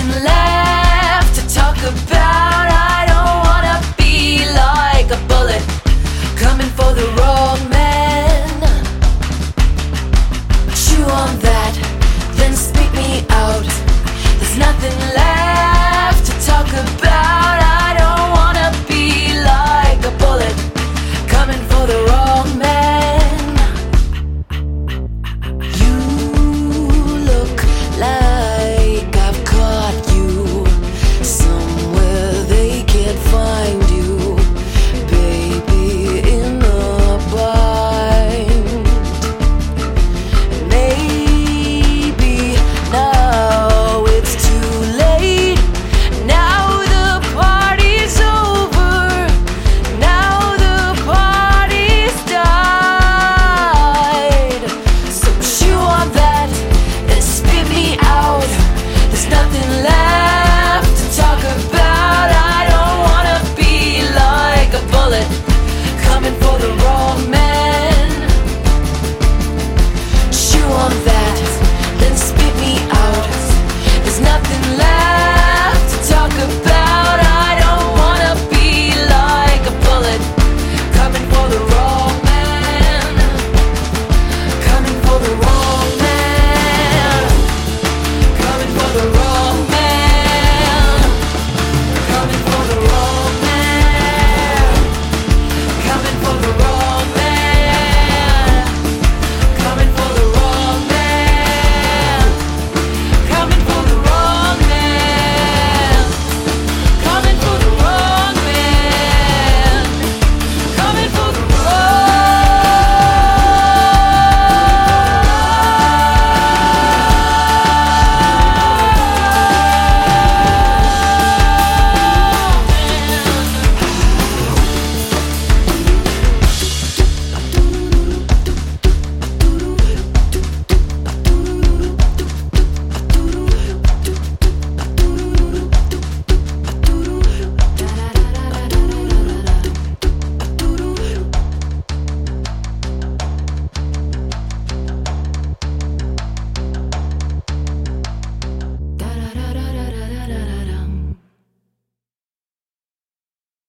can love